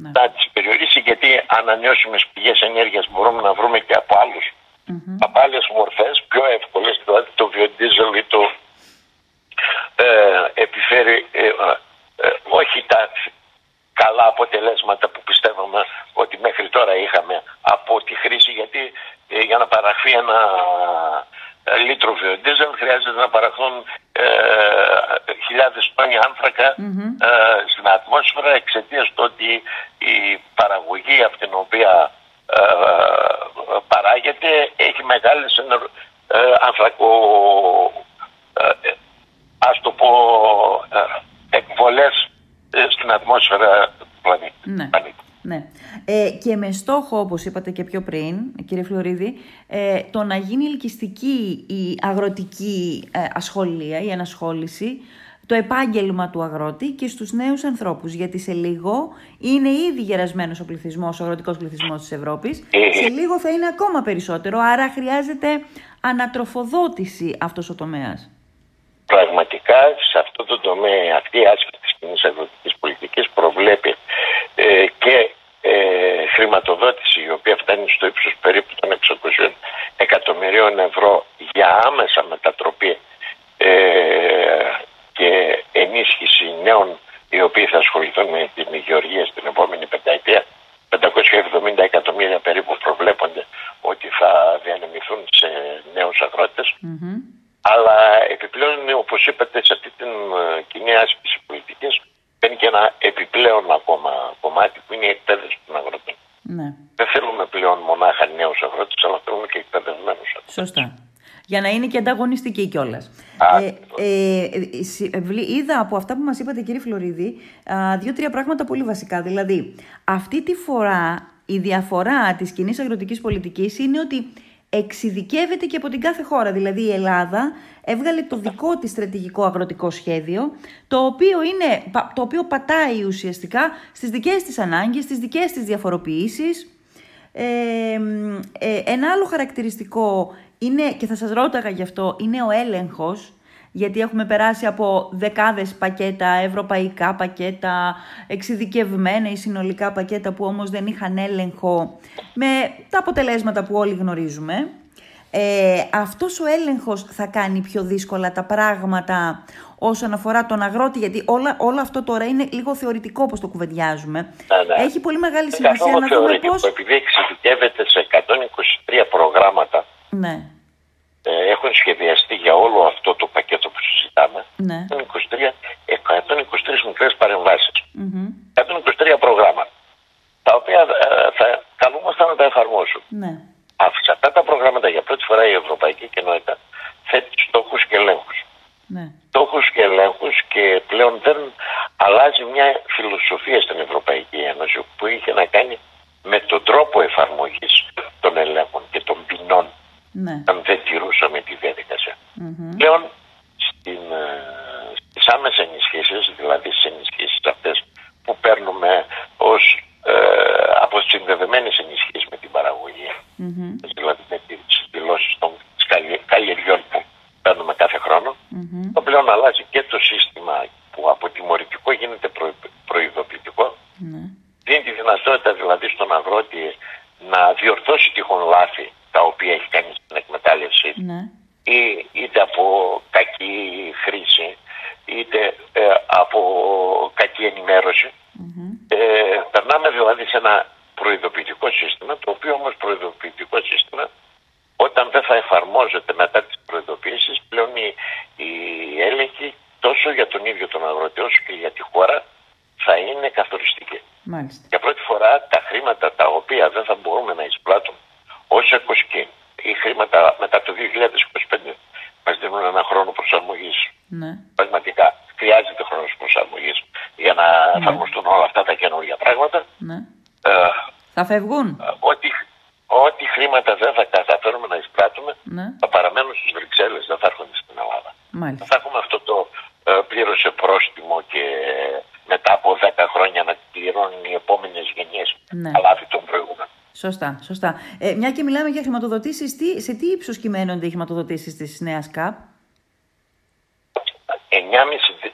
Ναι. θα τις περιορίσει γιατί ανανεώσιμες πηγές ενέργειας μπορούμε να βρούμε και από άλλους mm-hmm. από άλλες μορφές πιο εύκολες δηλαδή το βιοντίζελ ή το ε, επιφέρει ε, ε, όχι τα καλά αποτελέσματα που πιστεύουμε ότι μέχρι τώρα είχαμε από τη χρήση γιατί ε, για να παραχθεί ένα ε, λίτρο βιοντίζελ χρειάζεται να παραχθούν ε, χιλιάδες τόνοι στην ατμόσφαιρα εξαιτίας του ότι η παραγωγή από την οποία παράγεται έχει μεγάλες ε, ανθρακο, ας το πω εκβολές στην ατμόσφαιρα του πλανήτη. Ναι. Ναι. Ε, και με στόχο, όπως είπατε και πιο πριν, κύριε Φλωρίδη, ε, το να γίνει ελκυστική η αγροτική ε, ασχολία, η ανασχόληση, το επάγγελμα του αγρότη και στους νέους ανθρώπους. Γιατί σε λίγο είναι ήδη γερασμένος ο πληθυσμός, ο αγροτικός πληθυσμός της Ευρώπης. Σε λίγο θα είναι ακόμα περισσότερο, άρα χρειάζεται ανατροφοδότηση αυτός ο τομέας. Πραγματικά σε αυτό το τομέα αυτή η άσκηση της κοινής αγροτικής πολιτικής προβλέπει ε, και ε, χρηματοδότηση η οποία φτάνει στο ύψος περίπου των 600 εκατομμυρίων ευρώ για άμεσα μετατροπή ε, και ενίσχυση νέων οι οποίοι θα ασχοληθούν με την υγειοργία στην επόμενη πενταετία. 570 εκατομμύρια περίπου προβλέπονται ότι θα διανεμηθούν σε νέους Αλλά επιπλέον, όπως είπατε, σε αυτή την ε, κοινή άσκηση πολιτικής μπαίνει και ένα επιπλέον ακόμα κομμάτι που είναι η εκπαίδευση των αγροτών. Ναι. Δεν θέλουμε πλέον μονάχα νέου αγρότε, αλλά θέλουμε και εκπαιδευμένου αγρότε. Σωστά. Για να είναι και ανταγωνιστική κιόλας. Ε, ε, ε, είδα από αυτά που μας είπατε, κύριε Φλωρίδη, δύο-τρία πράγματα πολύ βασικά. Δηλαδή, αυτή τη φορά η διαφορά της κοινής αγροτικής πολιτικής είναι ότι εξειδικεύεται και από την κάθε χώρα. Δηλαδή η Ελλάδα έβγαλε το δικό της στρατηγικό αγροτικό σχέδιο, το οποίο, είναι, το οποίο πατάει ουσιαστικά στις δικές της ανάγκες, στις δικές της διαφοροποιήσεις. Ε, ε, ένα άλλο χαρακτηριστικό είναι, και θα σας ρώταγα γι' αυτό, είναι ο έλεγχος γιατί έχουμε περάσει από δεκάδες πακέτα, ευρωπαϊκά πακέτα, εξειδικευμένα ή συνολικά πακέτα που όμως δεν είχαν έλεγχο με τα αποτελέσματα που όλοι γνωρίζουμε. Ε, αυτός ο έλεγχος θα κάνει πιο δύσκολα τα πράγματα όσον αφορά τον αγρότη, γιατί όλα, όλο αυτό τώρα είναι λίγο θεωρητικό όπως το κουβεντιάζουμε. Ναι, ναι. Έχει πολύ μεγάλη σημασία να δούμε πώς... Επειδή εξειδικεύεται σε 123 προγράμματα, ναι. Ε, έχουν σχεδιαστεί για όλο αυτό το πακέτο που συζητάμε ναι. 123, 123 μικρές παρεμβάσεις. 123 προγράμματα τα οποία ε, θα καλούμαστε να τα εφαρμόσουν. Ναι. Αυτά τα προγράμματα για πρώτη φορά η Ευρωπαϊκή Κοινότητα θέτει στόχους και ελέγχους. Ναι. Στόχους και ελέγχους και πλέον δεν αλλάζει μια φιλοσοφία στην Ευρωπαϊκή Ένωση που είχε να κάνει με τον τρόπο εφαρμογής των ελέγχων και των ποινών ναι. αν δεν τηρούσαμε τη διαδικασία. Mm-hmm. Πλέον στην, ε, στις άμεσες ενισχύσεις, δηλαδή στις ενισχύσεις αυτές που παίρνουμε ως ε, αποσυνδεδεμένες ενισχύσεις με την παραγωγή, mm-hmm. δηλαδή με τις δηλώσεις των καλλιεργιών που παίρνουμε κάθε χρόνο, mm-hmm. το πλέον αλλάζει και το σύστημα που από τιμωρητικό γίνεται προ, προειδοποιητικό, mm-hmm. δίνει τη δυνατότητα δηλαδή στον αγρότη να διορθώσει τυχόν λάθη τα οποία έχει κάνει στην εκμετάλλευση ναι. ή, είτε από κακή χρήση είτε ε, από κακή Ε, περνάμε δηλαδή σε ένα προειδοποιητικό σύστημα το οποίο όμως προειδοποιητικό σύστημα όταν δεν θα εφαρμόζεται μετά τις προειδοποιήσεις πλέον η, η έλεγχη τόσο για τον ίδιο τον αγρότη όσο και για τη χώρα θα είναι καθοριστική. Μάλιστα. Για πρώτη φορά τα χρήματα τα οποία δεν θα μπορούμε να εισπλάττουμε ως εκοσκή ή χρήματα μετά το 2025 μας δίνουν ένα χρόνο προσαρμογής. Ναι. Πραγματικά χρειάζεται χρόνος προσαρμογής για να ναι. εφαρμοστούν όλα αυτά τα καινούργια πράγματα. Ναι. Ε, θα φεύγουν; Ε, ό,τι, ό,τι χρήματα δεν θα καταφέρουμε να εισπράττουμε ναι. θα παραμένουν στις Βρυξέλλες, δεν θα έρχονται στην Ελλάδα. Μάλιστα. Θα έχουμε αυτό το ε, πλήρωσε πρόστιμο και μετά από 10 χρόνια να πληρώνουν οι επόμενες γενιές ναι. αλάβει των προηγούμενων. Σωστά, σωστά. Ε, μια και μιλάμε για χρηματοδοτήσεις, τι, σε τι ύψος κυμαίνονται οι χρηματοδοτήσεις της νέας ΚΑΠ, 9,5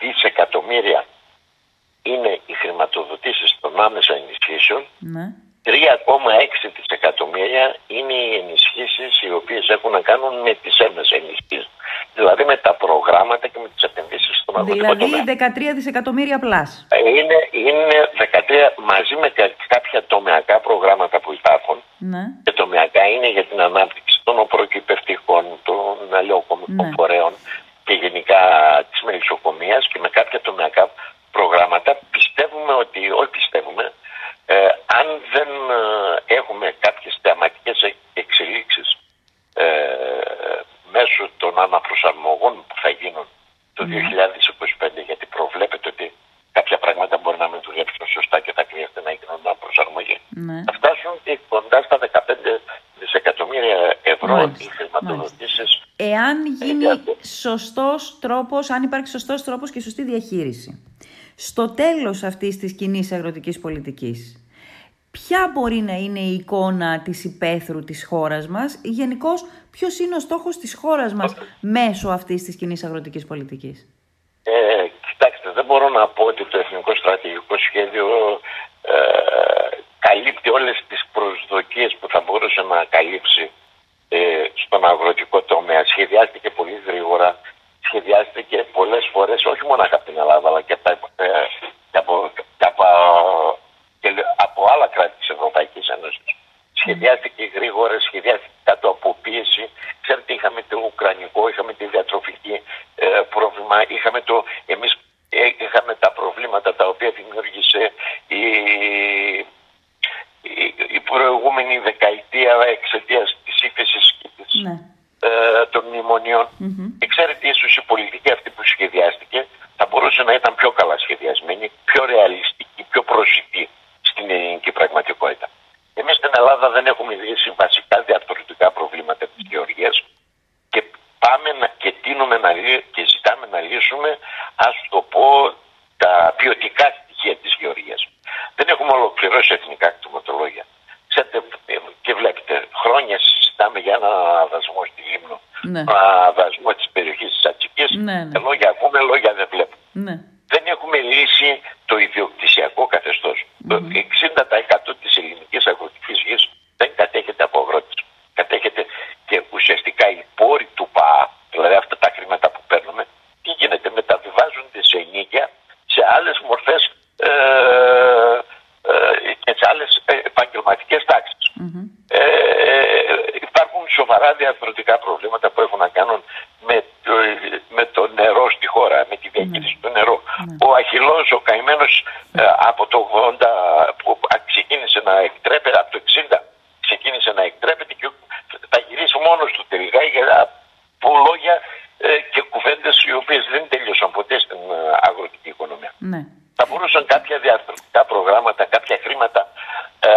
δισεκατομμύρια είναι οι χρηματοδοτήσεις των άμεσα ενισχύσεων. Ναι. 3,6 δισεκατομμύρια είναι οι ενισχύσεις οι οποίες έχουν να κάνουν με τις έμεσες ενισχύσεις. Δηλαδή με τα προγράμματα και με τις επενδύσεις στον αγροτικό Δηλαδή τομέα. 13 δισεκατομμύρια πλάς. Ε, Είναι, είναι 13 μαζί με κα- κάποια τομεακά προγράμματα που υπάρχουν Ναι. και τομεακά είναι για την ανάπτυξη των οπροκυπευτικών, των αλλαιοκομικών Ναι. φορέων και γενικά της μελισσοκομείας και με κάποια τομεακά προγράμματα πιστεύουμε ότι, όλοι πιστεύουμε, ε, αν δεν ε, έχουμε κάποιες θεαματικές ε- εξελίξεις ε, μέσω των αναπροσαρμογών που θα γίνουν το 2025 γιατί προβλέπεται ότι κάποια πράγματα μπορεί να μην δουλέψουν σωστά και θα χρειάζεται να γίνουν αναπροσαρμογή Ναι. θα φτάσουν και κοντά στα 15 δισεκατομμύρια ευρώ Μάλιστα, οι χρηματοδοτήσεις Εάν γίνει Exactly. Σωστός τρόπος, αν υπάρχει σωστός τρόπος και σωστή διαχείριση. Στο τέλος αυτής της κοινής αγροτικής πολιτικής, ποια μπορεί να είναι η εικόνα της υπαίθρου της χώρας μας, γενικώς ποιος είναι ο στόχος της χώρας μας μέσω αυτής της κοινής αγροτικής πολιτικής; Ε, κοιτάξτε, δεν μπορώ να πω ότι το Εθνικό Στρατηγικό Σχέδιο ε, καλύπτει όλες τις προσδοκίες που θα μπορούσε να καλύψει ε, στον αγροτικό τομέα. Σχεδιάστηκε πολύ γρήγορα, σχεδιάστηκε πολλές φορές, όχι μόνο από την Ελλάδα, αλλά και, από τα- ε, και από, και από, και από άλλα κράτη της Ευρωπαϊκής Ένωσης. Σχεδιάστηκε γρήγορα, σχεδιάστηκε κάτω από πίεση. Ξέρετε, είχαμε το Ουκρανικό, είχαμε τη διατροφική ε, πρόβλημα, είχαμε το, εμείς ε, είχαμε τα προβλήματα τα οποία δημιούργησε η, η, η προηγούμενη δεκαετία εξαιτία της ύφεσης και της, Ναι. ε, των μνημονιων Και ξέρετε, ίσως η πολιτική αυτή που σχεδιάστηκε θα μπορούσε να ήταν πιο καλά σχεδιασμένη, πιο ρεαλιστική, πιο προσιτή στην ελληνική πραγματικότητα. Εμείς στην Ελλάδα δεν έχουμε λύσει βασικά διαρθρωτικά προβλήματα της γεωργίας και πάμε να, και τίνουμε να, λύ- και ζητάμε να λύσουμε, ας το πω, τα ποιοτικά στοιχεία της γεωργίας. Δεν έχουμε ολοκληρώσει εθνικά κτηματολόγια. Ξέρετε, ε, και βλέπετε, χρόνια συζητάμε για ένα δασμό στη Λίμνο, Ναι. ένα δασμό της περιοχής της Ατσικής. Ναι, ναι. Ε, Λόγια ακούμε, λόγια δεν βλέπουμε Ναι. δεν έχουμε λύσει το ιδιοκτησιακό καθεστώς. Το 60% της ελληνικής αγροτικής γης δεν κατέχεται από αγρότες. Κατέχεται και ουσιαστικά οι πόροι του ΠΑΑ, δηλαδή αυτά τα χρήματα που παίρνουμε, τι γίνεται, μεταβιβάζονται σε νίκια, σε άλλες μορφές ε, ε, και σε άλλες ε, επαγγελματικές τάξεις. Ε, υπάρχουν σοβαρά διαρθρωτικά προβλήματα που έχουν να κάνουν με το, με το νερό στη χώρα, με τη διαχείριση του νερού. Ο Αχιλός, ο καημένος ε, από το 80 που ξεκίνησε να εκτρέπεται, από το 60 ξεκίνησε να εκτρέπεται και θα γυρίσει μόνος του τελικά για από λόγια ε, και κουβέντες οι οποίες δεν τέλειωσαν ποτέ στην ε, αγροτική οικονομία Ναι. θα μπορούσαν κάποια διαρθρωτικά προγράμματα, κάποια χρήματα ε,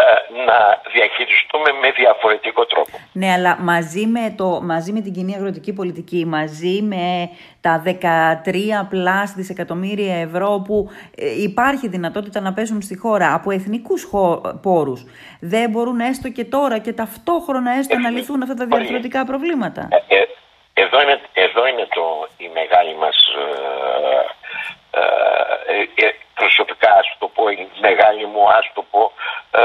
να διαχειριστούμε με διαφορετικό τρόπο. Ναι, αλλά μαζί με, το, μαζί με την κοινή αγροτική πολιτική, μαζί με τα 13 πλάς δισεκατομμύρια ευρώ που ε, υπάρχει δυνατότητα να πέσουν στη χώρα από εθνικούς χω, πόρους, δεν μπορούν έστω και τώρα και ταυτόχρονα έστω να λυθούν αυτά τα διαρθρωτικά προβλήματα. Ε, ε, εδώ, είναι, εδώ είναι το, η μεγάλη μας ε, ε, ε, προσωπικά ας το πω, η μεγάλη μου ας το πω, ε,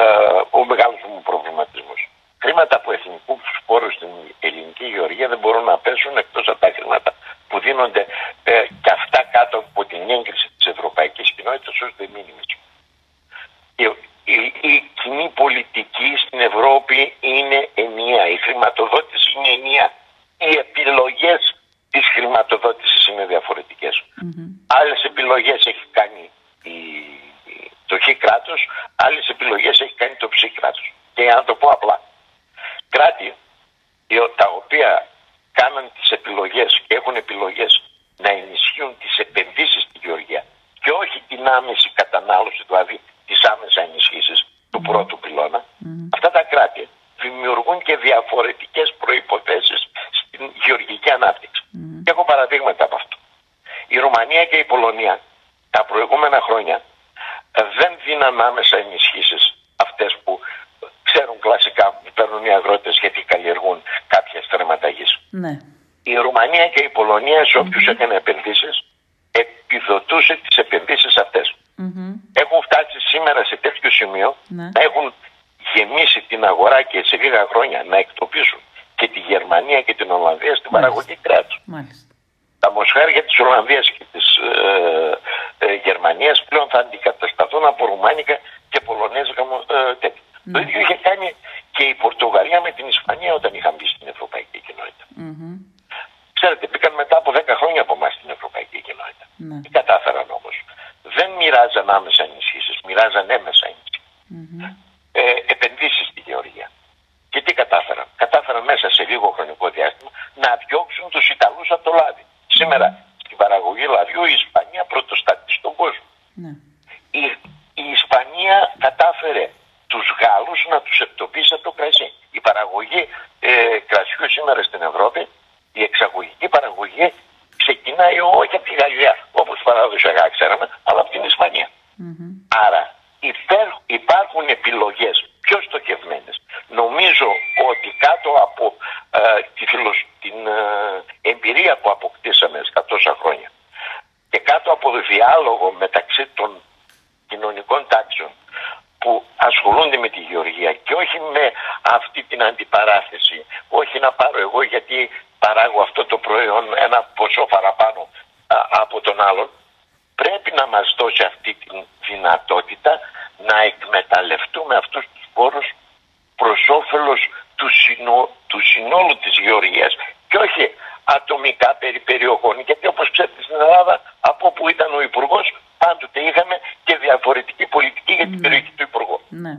ο μεγάλος μου προβληματισμός. Χρήματα από εθνικού πόρου στην ελληνική γεωργία δεν μπορούν να πέσουν εκτός από τα χρήματα που δίνονται ε, και αυτά κάτω από την έγκριση της ευρωπαϊκής κοινότητας ως δεμήνυμες. Η, η, η κοινή πολιτική στην Ευρώπη είναι ενιαία. Η χρηματοδότηση είναι ενιαία. Οι επιλογές της χρηματοδότησης είναι διαφορετικές. Άλλες επιλογές έχει κάνει η, το χ κράτος, άλλες επιλογές έχει κάνει το ψ κράτος. Και για να το πω απλά, κράτη οι- τα οποία κάναν τις επιλογές και έχουν επιλογές να ενισχύουν τις επενδύσεις στη Γεωργία και όχι την άμεση κατανάλωση, δηλαδή τις άμεσα ενισχύσεις του πρώτου πυλώνα, αυτά τα κράτη δημιουργούν και διαφορετικές προϋποθέσεις στην γεωργική ανάπτυξη. Και έχω παραδείγματα από αυτό. Η Ρουμανία και η Πολωνία τα προηγούμενα χρόνια ε, δεν δίναν άμεσα ενισχύσεις αυτές που ξέρουν κλασικά που παίρνουν οι αγρότες γιατί καλλιεργούν κάποια στρέμματα γης. Ναι. Η Ρουμανία και η Πολωνία σε όποιους έκανε επενδύσεις επιδοτούσε τις επενδύσεις αυτές. Μμμ. σήμερα σε τέτοιο σημείο Ναι. να έχουν γεμίσει την αγορά και σε λίγα χρόνια να εκτοπίσουν και τη Γερμανία και την Ολλανδία στην παραγωγή κράτους. Μάλιστα. Τα μοσχάρια της Ολλανδίας και της ε, ε, Γερμανίας πλέον θα αντικατασταθούν από ρουμάνικα και πολωνέζικα μο- ε, τέτοια. Το ίδιο είχε κάνει και η Πορτογαλία με την Ισπανία όταν είχαν μπει στην Ευρωπαϊκή Κοινότητα. Μμμ. Ξέρετε, μπήκαν μετά από 10 χρόνια από εμά στην Ευρωπαϊκή Κοινότητα. Ναι. Τι κατάφεραν όμω. Δεν μοιράζαν άμεσα ενισχύσει, μοιράζαν έμεσα ενισχύσει. Ε, Επενδύσει στη γεωργία. Και τι κατάφεραν. Κατάφεραν μέσα σε λίγο χρονικό διάστημα να διώξουν τους Ιταλούς από το λάδι. Σήμερα στην παραγωγή λαδιού η Ισπανία πρωτοστατεί στον κόσμο. Ναι. Η, η Ισπανία κατάφερε τους Γάλλους να τους εκτοπίσει από το κρασί. Η παραγωγή ε, κρασιού σήμερα στην Ευρώπη, η εξαγωγική παραγωγή ξεκινάει όχι από τη Γαλλία, όπως παραδοσιακά ξέραμε, αλλά από την Ισπανία. Μμμ. Άρα υπέρ- υπάρχουν επιλογές πιο στοχευμένες. Νομίζω ότι κάτω από ε, τη φιλοσ- την ε, εμπειρία που αποκτήσαμε στα τόσα χρόνια και κάτω από διάλογο μεταξύ των κοινωνικών τάξεων που ασχολούνται με τη γεωργία και όχι με αυτή την αντιπαράθεση. Όχι να πάρω εγώ γιατί παράγω αυτό το προϊόν ένα ποσό παραπάνω α, από τον άλλον. Πρέπει να μας δώσει αυτή τη δυνατότητα να εκμεταλλευτούμε αυτούς τους πόρους προς όφελος του, συνο- του συνόλου της γεωργίας και όχι ατομικά περί περιοχών. Γιατί όπως ξέρετε στην Ελλάδα από όπου ήταν ο υπουργό πάντοτε είχαμε και διαφορετική πολιτική για την περιοχή του υπουργού. Ναι.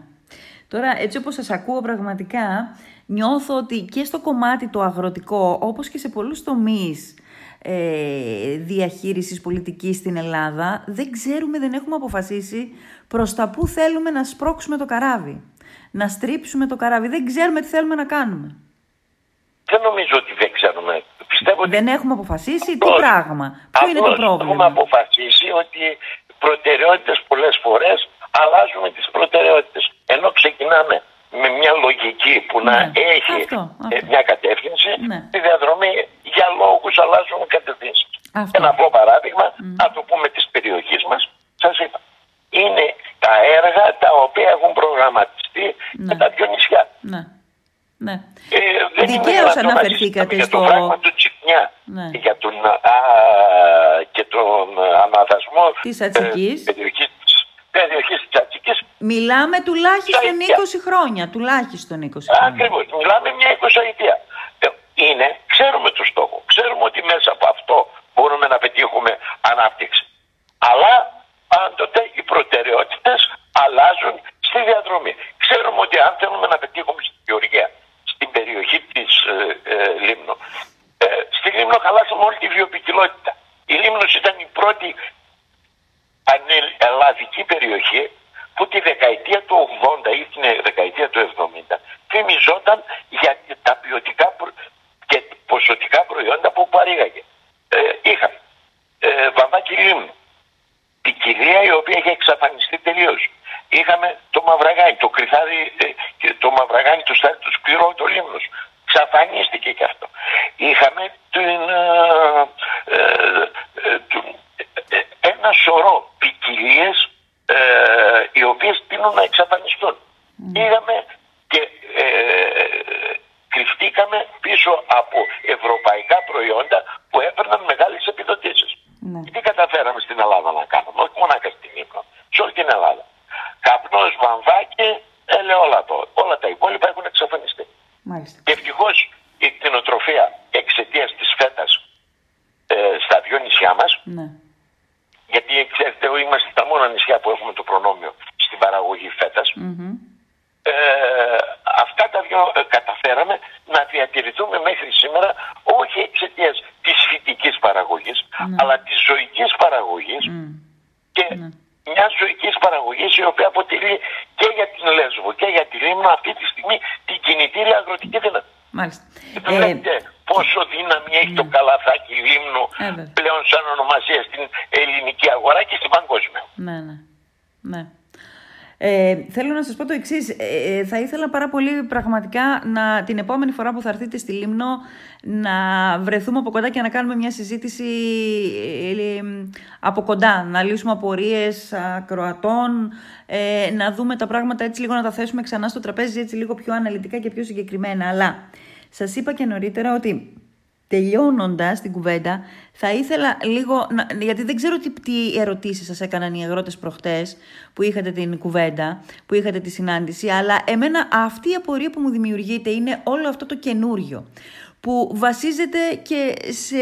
Τώρα, έτσι όπως σας ακούω πραγματικά, νιώθω ότι και στο κομμάτι το αγροτικό, όπως και σε πολλούς τομείς ε, διαχείρισης πολιτικής στην Ελλάδα, δεν ξέρουμε, δεν έχουμε αποφασίσει προς τα που θέλουμε να σπρώξουμε το καράβι. Να στρίψουμε το καράβι. Δεν ξέρουμε τι θέλουμε να κάνουμε. Δεν νομίζω ότι δεν ξέρουμε. Πιστεύω ότι Δεν έχουμε αποφασίσει τι Απλώς- πράγμα. Ποιο είναι το απλώς Έχουμε πρόβλημα. αποφασίσει ότι προτεραιότητες πολλές φορές αλλάζουμε τις προτεραιότητες. Ενώ ξεκινάμε με μια λογική που να Ναι. έχει Αυτό, ε, αυτό. μια κατεύθυνση, Ναι. τη διαδρομή για λόγους αλλάζουμε κατευθύνσεις. Αυτό. Ένα απλό παράδειγμα, να το πούμε της περιοχής μας, σας είπα. Είναι τα έργα τα οποία έχουν προγραμματιστεί με τα δυο νησιά. Ναι. Ναι. Ε, δεν Δικαίως είναι δυνατόν να αναφερθήκατε συζητάμε στο- Για το πράγμα του Τσιπνιά Ναι. για τον, α, και τον αναδασμό Της Ατσικής. ε, περιοχής, της- περιοχής της Ατσικής. Μιλάμε τουλάχιστον Τα ίδια. 20 χρόνια. Τουλάχιστον 20 χρόνια. Ακριβώς. Μιλάμε μια εικοσαετία. Ε, Είναι, ξέρουμε το στόχο. Ξέρουμε ότι μέσα από αυτό μπορούμε να πετύχουμε ανάπτυξη. Αλλά πάντοτε οι προτεραιότητες αλλάζουν στη διαδρομή. Ξέρουμε ότι αν θέλουμε να πετύχουμε στη Γεωργία, στην περιοχή της ε, ε, Λίμνου, ε, στη Λίμνο χαλάσαμε όλη τη βιοπικιλότητα. Η Λίμνος ήταν η πρώτη πανελλαδική περιοχή που τη δεκαετία του 80 ή την δεκαετία του 70 φημιζόταν για τα ποιοτικά προ- και ποσοτικά προϊόντα που παρήγαγε. Ε, είχαμε ε, βαμβάκι λίμνου, ποικιλία η οποία είχε εξαφανιστεί τελείως. Είχαμε το μαυραγάνι, το κρυθάρι, ε, και το μαυραγάνι του στάρι του σπυρό, το λίμνος. Ξαφανίστηκε και αυτό. Είχαμε την, ε, ε, ε, του- ε, ε, ένα σωρό ποικιλίε ε, οι οποίες τείνουν να εξαφανιστούν. Είδαμε και ε, κρυφτήκαμε πίσω από ευρωπαϊκά προϊόντα που έπαιρναν μεγάλες επιδοτήσεις. Ναι. Τι καταφέραμε στην Ελλάδα να κάνουμε, όχι μόνο στην Ύπρο, σε όλη την Ελλάδα. Καπνός, βαμβάκι, ελαιόλαδο. Όλα τα υπόλοιπα έχουν εξαφανιστεί. Μάλιστα. Και ευτυχώ η κτηνοτροφία εξαιτία τη φέτα ε, στα δυο νησιά μα, Ναι. γιατί ξέρετε, είμαστε τα μόνα νησιά που έχουμε το προνόμιο στην παραγωγή φέτα. Μμμ. Ε, αυτά τα δυο ε, καταφέραμε να διατηρηθούμε μέχρι σήμερα όχι εξαιτία τη φυτική παραγωγή, αλλά τη ζωική παραγωγή Μμ. και μια ζωική παραγωγή η οποία αποτελεί και για την Λέσβο και για τη Λίμνο αυτή τη στιγμή την κινητήρια αγροτική δύναμη. Μάλιστα. Ε, Βλέπετε πόσο δύναμη έχει το καλαθάκι Λίμνου Ε, βέβαια. πλέον σαν ονομασία στην ελληνική αγορά και στην παγκόσμια. Ναι, ναι. ναι. Ε, θέλω να σας πω το εξής. Ε, ε, θα ήθελα πάρα πολύ πραγματικά να, την επόμενη φορά που θα έρθετε στη Λίμνο να βρεθούμε από κοντά και να κάνουμε μια συζήτηση ε, από κοντά. Να λύσουμε απορίες ακροατών, να δούμε τα πράγματα έτσι λίγο να τα θέσουμε ξανά στο τραπέζι έτσι λίγο πιο αναλυτικά και πιο συγκεκριμένα. Αλλά σας είπα και νωρίτερα ότι Τελειώνοντας την κουβέντα, θα ήθελα λίγο. Να, γιατί δεν ξέρω τι, τι ερωτήσεις σας έκαναν οι αγρότες προχτές που είχατε την κουβέντα, που είχατε τη συνάντηση, αλλά εμένα αυτή η απορία που μου δημιουργείται είναι όλο αυτό το καινούριο που βασίζεται και σε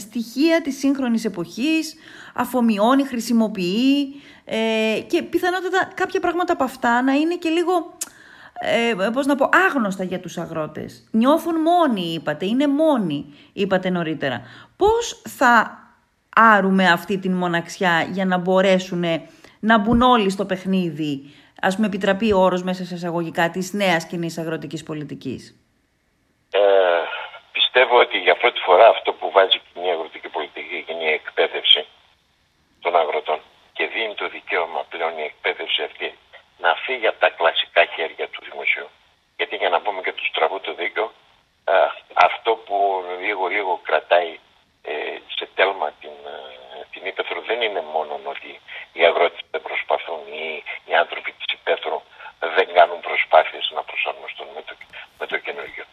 στοιχεία της σύγχρονης εποχής, αφομοιώνει, χρησιμοποιεί ε, και πιθανότατα κάποια πράγματα από αυτά να είναι και λίγο ε, πώς να πω, άγνωστα για τους αγρότες. Νιώθουν μόνοι, είπατε, είναι μόνοι, είπατε νωρίτερα. Πώς θα άρουμε αυτή την μοναξιά για να μπορέσουν να μπουν όλοι στο παιχνίδι, ας πούμε επιτραπεί ο όρος μέσα σε εισαγωγικά της νέας κοινής αγροτικής πολιτικής; Ε, πιστεύω ότι για πρώτη φορά αυτό που βάζει η κοινή αγροτική πολιτική είναι η εκπαίδευση των αγροτών και δίνει το δικαίωμα πλέον η εκπαίδευση αυτή να φύγει από τα κλασικά χέρια του δημοσίου. Γιατί για να πούμε και του στραβού το δίκιο, αυτό που λίγο λίγο κρατάει ε, σε τέλμα την, ε, την Ήπεθρο δεν είναι μόνο ότι οι αγρότες δεν προσπαθούν ή οι άνθρωποι της Ήπεθρου δεν κάνουν προσπάθειες να προσαρμοστούν με το, με το καινούργιο.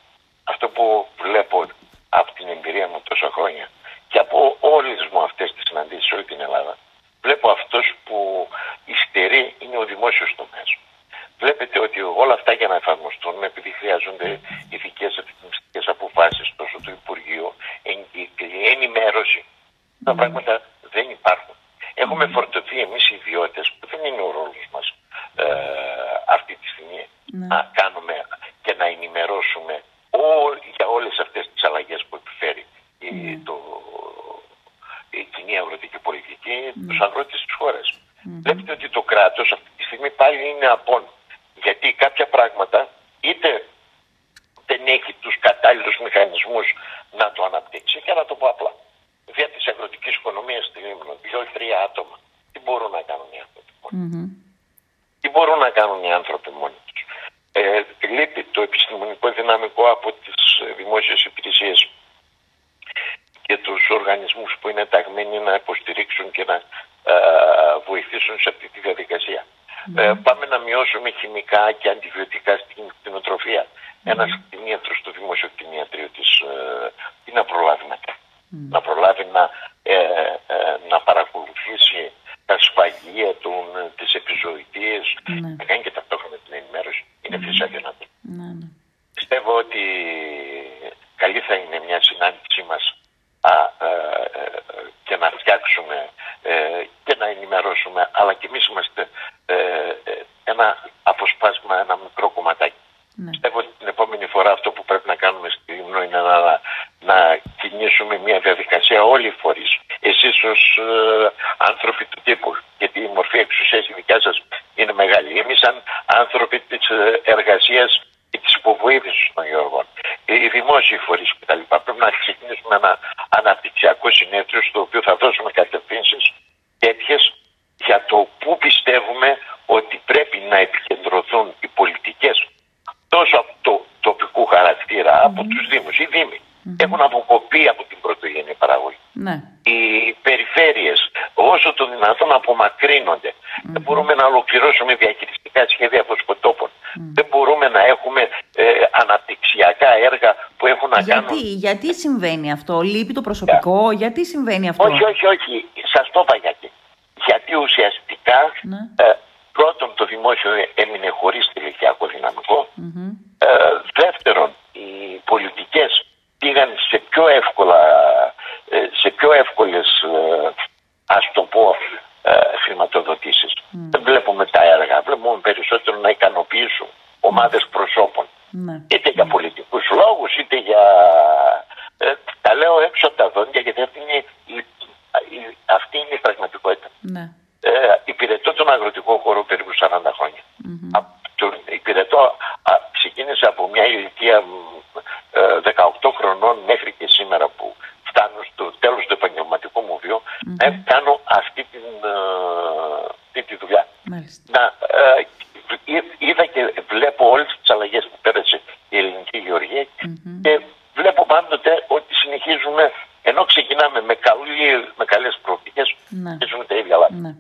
Αυτό που βλέπω από την εμπειρία μου τόσα χρόνια και από όλες μου αυτές τις συναντήσεις όλη την Ελλάδα βλέπω αυτός που υστερεί είναι ο δημόσιος τομέας. Βλέπετε ότι όλα αυτά για να εφαρμοστούν, επειδή χρειάζονται ηθικές ρυθμιστικές αποφάσεις τόσο του Υπουργείου, ενημέρωση, τα πράγματα δεν υπάρχουν. Έχουμε φορτωθεί εμείς οι ιδιώτες, που δεν είναι ο ρόλος μας ε, αυτή τη στιγμή, ναι. να κάνουμε και να ενημερώσουμε για όλες αυτές τις αλλαγές που επιφέρει ναι. το, η κοινή αγροτική πολιτική, mm. του αγρότε τη χώρα. Mm. Βλέπετε ότι το κράτο αυτή τη στιγμή πάλι είναι απόν. Γιατί κάποια πράγματα είτε δεν έχει του κατάλληλου μηχανισμού να το αναπτύξει και να το πω απλά. Δια τη αγροτική οικονομία στη Λίμνο, δύο-τρία άτομα, τι μπορούν να κάνουν οι άνθρωποι μόνοι mm-hmm. Τι μπορούν να κάνουν οι άνθρωποι μόνοι του. Ε, λείπει το επιστημονικό δυναμικό από τις δημόσιες υπηρεσίες και τους οργανισμούς που είναι ταγμένοι να υποστηρίξουν και να ε, βοηθήσουν σε αυτή τη διαδικασία. Mm. Ε, πάμε να μειώσουμε χημικά και αντιβιωτικά στην κτηνοτροφία. Mm. Ένας κτηνίατρος στο δημόσιο κτηνιατρίο της ε, τι να προλάβει να κάνει. Να προλάβει να, ε, να παρακολουθήσει τα σφαγεία του, τις επιζωητίες, να κάνει και ταυτόχρονα την ενημέρωση. Είναι φυσικά δυνατό. Πιστεύω ότι καλή θα είναι μια συνάντησή μας ε, ε, και να φτιάξουμε ε, και να ενημερώσουμε αλλά και εμείς είμαστε ένα αποσπάσμα, ένα μικρό κομματάκι. Ναι. Πιστεύω ότι την επόμενη φορά αυτό που πρέπει να κάνουμε στη Λίμνο είναι να, να κινήσουμε μια διαδικασία όλοι οι φορείς. Εσείς ως άνθρωποι του τύπου, γιατί η μορφή εξουσίας η δικιά σας είναι μεγάλη. Εμείς σαν άνθρωποι της εργασίας και τη υποβοήθηση των γεωργών. Οι δημόσιοι φορείς κτλ. Πρέπει να ξεκινήσουμε ένα αναπτυξιακό συνέδριο στο οποίο θα δώσουμε κατευθύνσεις τέτοιε για το πού πιστεύουμε ότι πρέπει να επικεντρωθούν οι πολιτικές τόσο από το τοπικού χαρακτήρα, mm-hmm. από τους Δήμους. Οι Δήμοι mm-hmm. έχουν αποκοπεί από την πρωτογενή παραγωγή. Ναι. Οι περιφέρειες όσο το δυνατόν απομακρύνονται. Mm-hmm. Δεν μπορούμε να ολοκληρώσουμε διαχειριστικά σχέδια βοσκοτόπων. Δεν μπορούμε να έχουμε ε, αναπτυξιακά έργα που έχουν να γιατί, κάνουν... Γιατί συμβαίνει αυτό, λείπει το προσωπικό, γιατί συμβαίνει αυτό; Όχι, όχι, όχι. Σας το είπα γιατί. Γιατί ουσιαστικά ναι. ε, πρώτον το δημόσιο έμεινε χωρίς τηλεκιακό Ε, δεύτερον, οι πολιτικές πήγαν σε πιο εύκολα, ε, σε πιο εύκολες, ε, ας το πω, ε, χρηματοδοτήσεις. Δεν βλέπουμε τα έργα, βλέπουμε περισσότερο να ικανοποιήσουν ομάδες προσώπων. Ναι. Είτε για πολιτικούς λόγους, είτε για... τα λέω έξω από τα δόντια γιατί αυτή είναι η, αυτή είναι η πραγματικότητα. Ναι. Ε, υπηρετώ τον αγροτικό χώρο περίπου 40 χρόνια. Mm-hmm. υπηρετώ, ξεκίνησε από μια ηλικία 18 χρονών μέχρι και σήμερα που φτάνω στο τέλος του επαγγελματικού μου βίου να κάνω αυτή, την, αυτή τη δουλειά. Να, ε, βλέπω όλες τις αλλαγές που πέρασε η ελληνική γεωργία και βλέπω πάντοτε ότι συνεχίζουμε ενώ ξεκινάμε με, καλή, με καλές προοπτικές, ναι. τα ίδια λάθη. Ναι.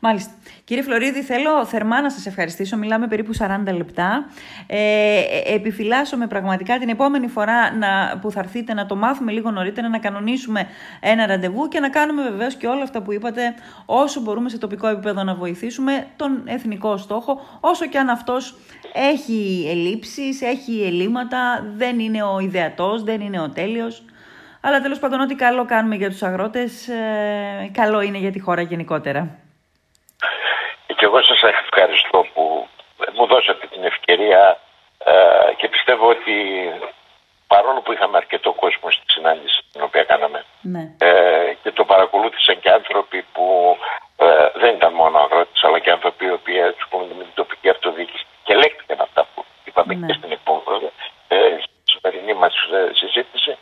Μάλιστα. Κύριε Φλωρίδη, θέλω θερμά να σας ευχαριστήσω. Μιλάμε περίπου 40 λεπτά. Ε, επιφυλάσσομαι πραγματικά την επόμενη φορά να, που θα έρθετε να το μάθουμε λίγο νωρίτερα, να κανονίσουμε ένα ραντεβού και να κάνουμε βεβαίως και όλα αυτά που είπατε όσο μπορούμε σε τοπικό επίπεδο να βοηθήσουμε τον εθνικό στόχο, όσο και αν αυτός έχει ελλείψεις, έχει ελλείμματα, δεν είναι ο ιδεατός, δεν είναι ο τέλειος. Αλλά τέλος πάντων ό,τι καλό κάνουμε για τους αγρότες, ε, καλό είναι για τη χώρα γενικότερα. Και εγώ σας ευχαριστώ που μου δώσατε την ευκαιρία ε, και πιστεύω ότι παρόλο που είχαμε αρκετό κόσμο στη συνάντηση την οποία κάναμε ναι. ε, και το παρακολούθησαν και άνθρωποι που ε, δεν ήταν μόνο αγρότες αλλά και άνθρωποι οι οποίοι ασχολούνται με την τοπική αυτοδιοίκηση και λέχτηκαν αυτά που είπαμε ναι. και στην επόμενη ε, σημερινή μας ε, συζήτηση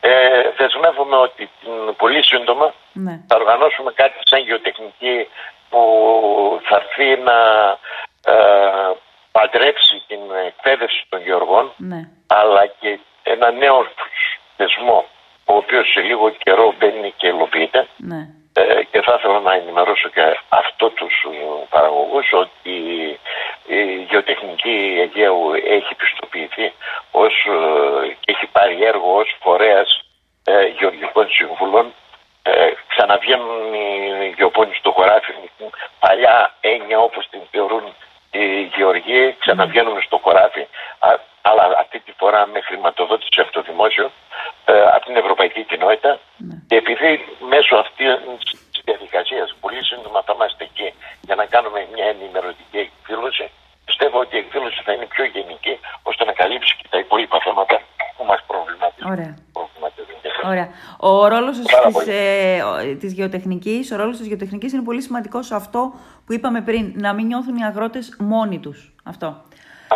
ε, δεσμεύομαι ότι πολύ σύντομα ναι. θα οργανώσουμε κάτι σαν γεωτεχνική που θα έρθει να ε, παντρέψει την εκπαίδευση των γεωργών ναι. αλλά και ένα νέο θεσμό ο οποίος σε λίγο καιρό μπαίνει και υλοποιείται ναι. ε, και θα ήθελα να ενημερώσω και αυτό τους παραγωγούς ότι η γεωτεχνική Αιγαίου έχει πιστοποιηθεί ως, ε, και έχει πάρει έργο ως φορέας ε, γεωργικών συμβουλών ε, ξαναβγαίνουν οι γεωπόνοι στο χωράφι, παλιά έννοια όπως την θεωρούν οι γεωργοί, ξαναβγαίνουν στο χωράφι, αλλά αυτή τη φορά με χρηματοδότηση από το δημόσιο, ε, από την ευρωπαϊκή κοινότητα. Ναι. Και επειδή μέσω αυτής τη διαδικασία πολύ σύντομα θα είμαστε εκεί για να κάνουμε μια ενημερωτική εκδήλωση, πιστεύω ότι η εκδήλωση θα είναι πιο γενική ώστε να καλύψει και τα υπόλοιπα θέματα που μα προβληματίζουν. Ωραία. Ωραία. Ο ρόλος της, ε, της γεωτεχνικής, ο ρόλος της γεωτεχνικής είναι πολύ σημαντικός σε αυτό που είπαμε πριν, να μην νιώθουν οι αγρότες μόνοι τους. Αυτό.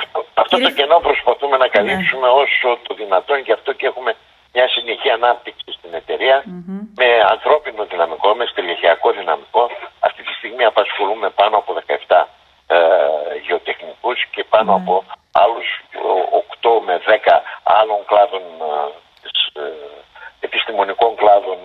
Αυτό, αυτό το κενό προσπαθούμε να καλύψουμε ναι. όσο το δυνατόν και αυτό και έχουμε μια συνεχή ανάπτυξη στην εταιρεια με ανθρώπινο δυναμικό, με στελεχειακό δυναμικό. Αυτή τη στιγμή απασχολούμε πάνω από 17 ε, γεωτεχνικούς και πάνω ναι. από άλλους 8 με 10 άλλων κλάδων ε, ε επιστημονικών κλάδων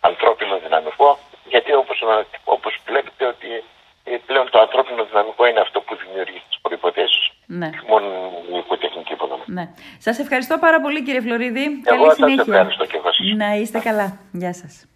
ανθρώπινο δυναμικό γιατί όπως, όπως βλέπετε ότι ε, πλέον το ανθρώπινο δυναμικό είναι αυτό που δημιουργεί τις προϋποθέσεις. Ναι. Μόνο η υποτεχνική υποδομή. Ναι. Σας ευχαριστώ πάρα πολύ κύριε Φλωρίδη. Εγώ Καλή συνέχεια. Σας ευχαριστώ και εγώ. Να είστε καλά. Γεια σας.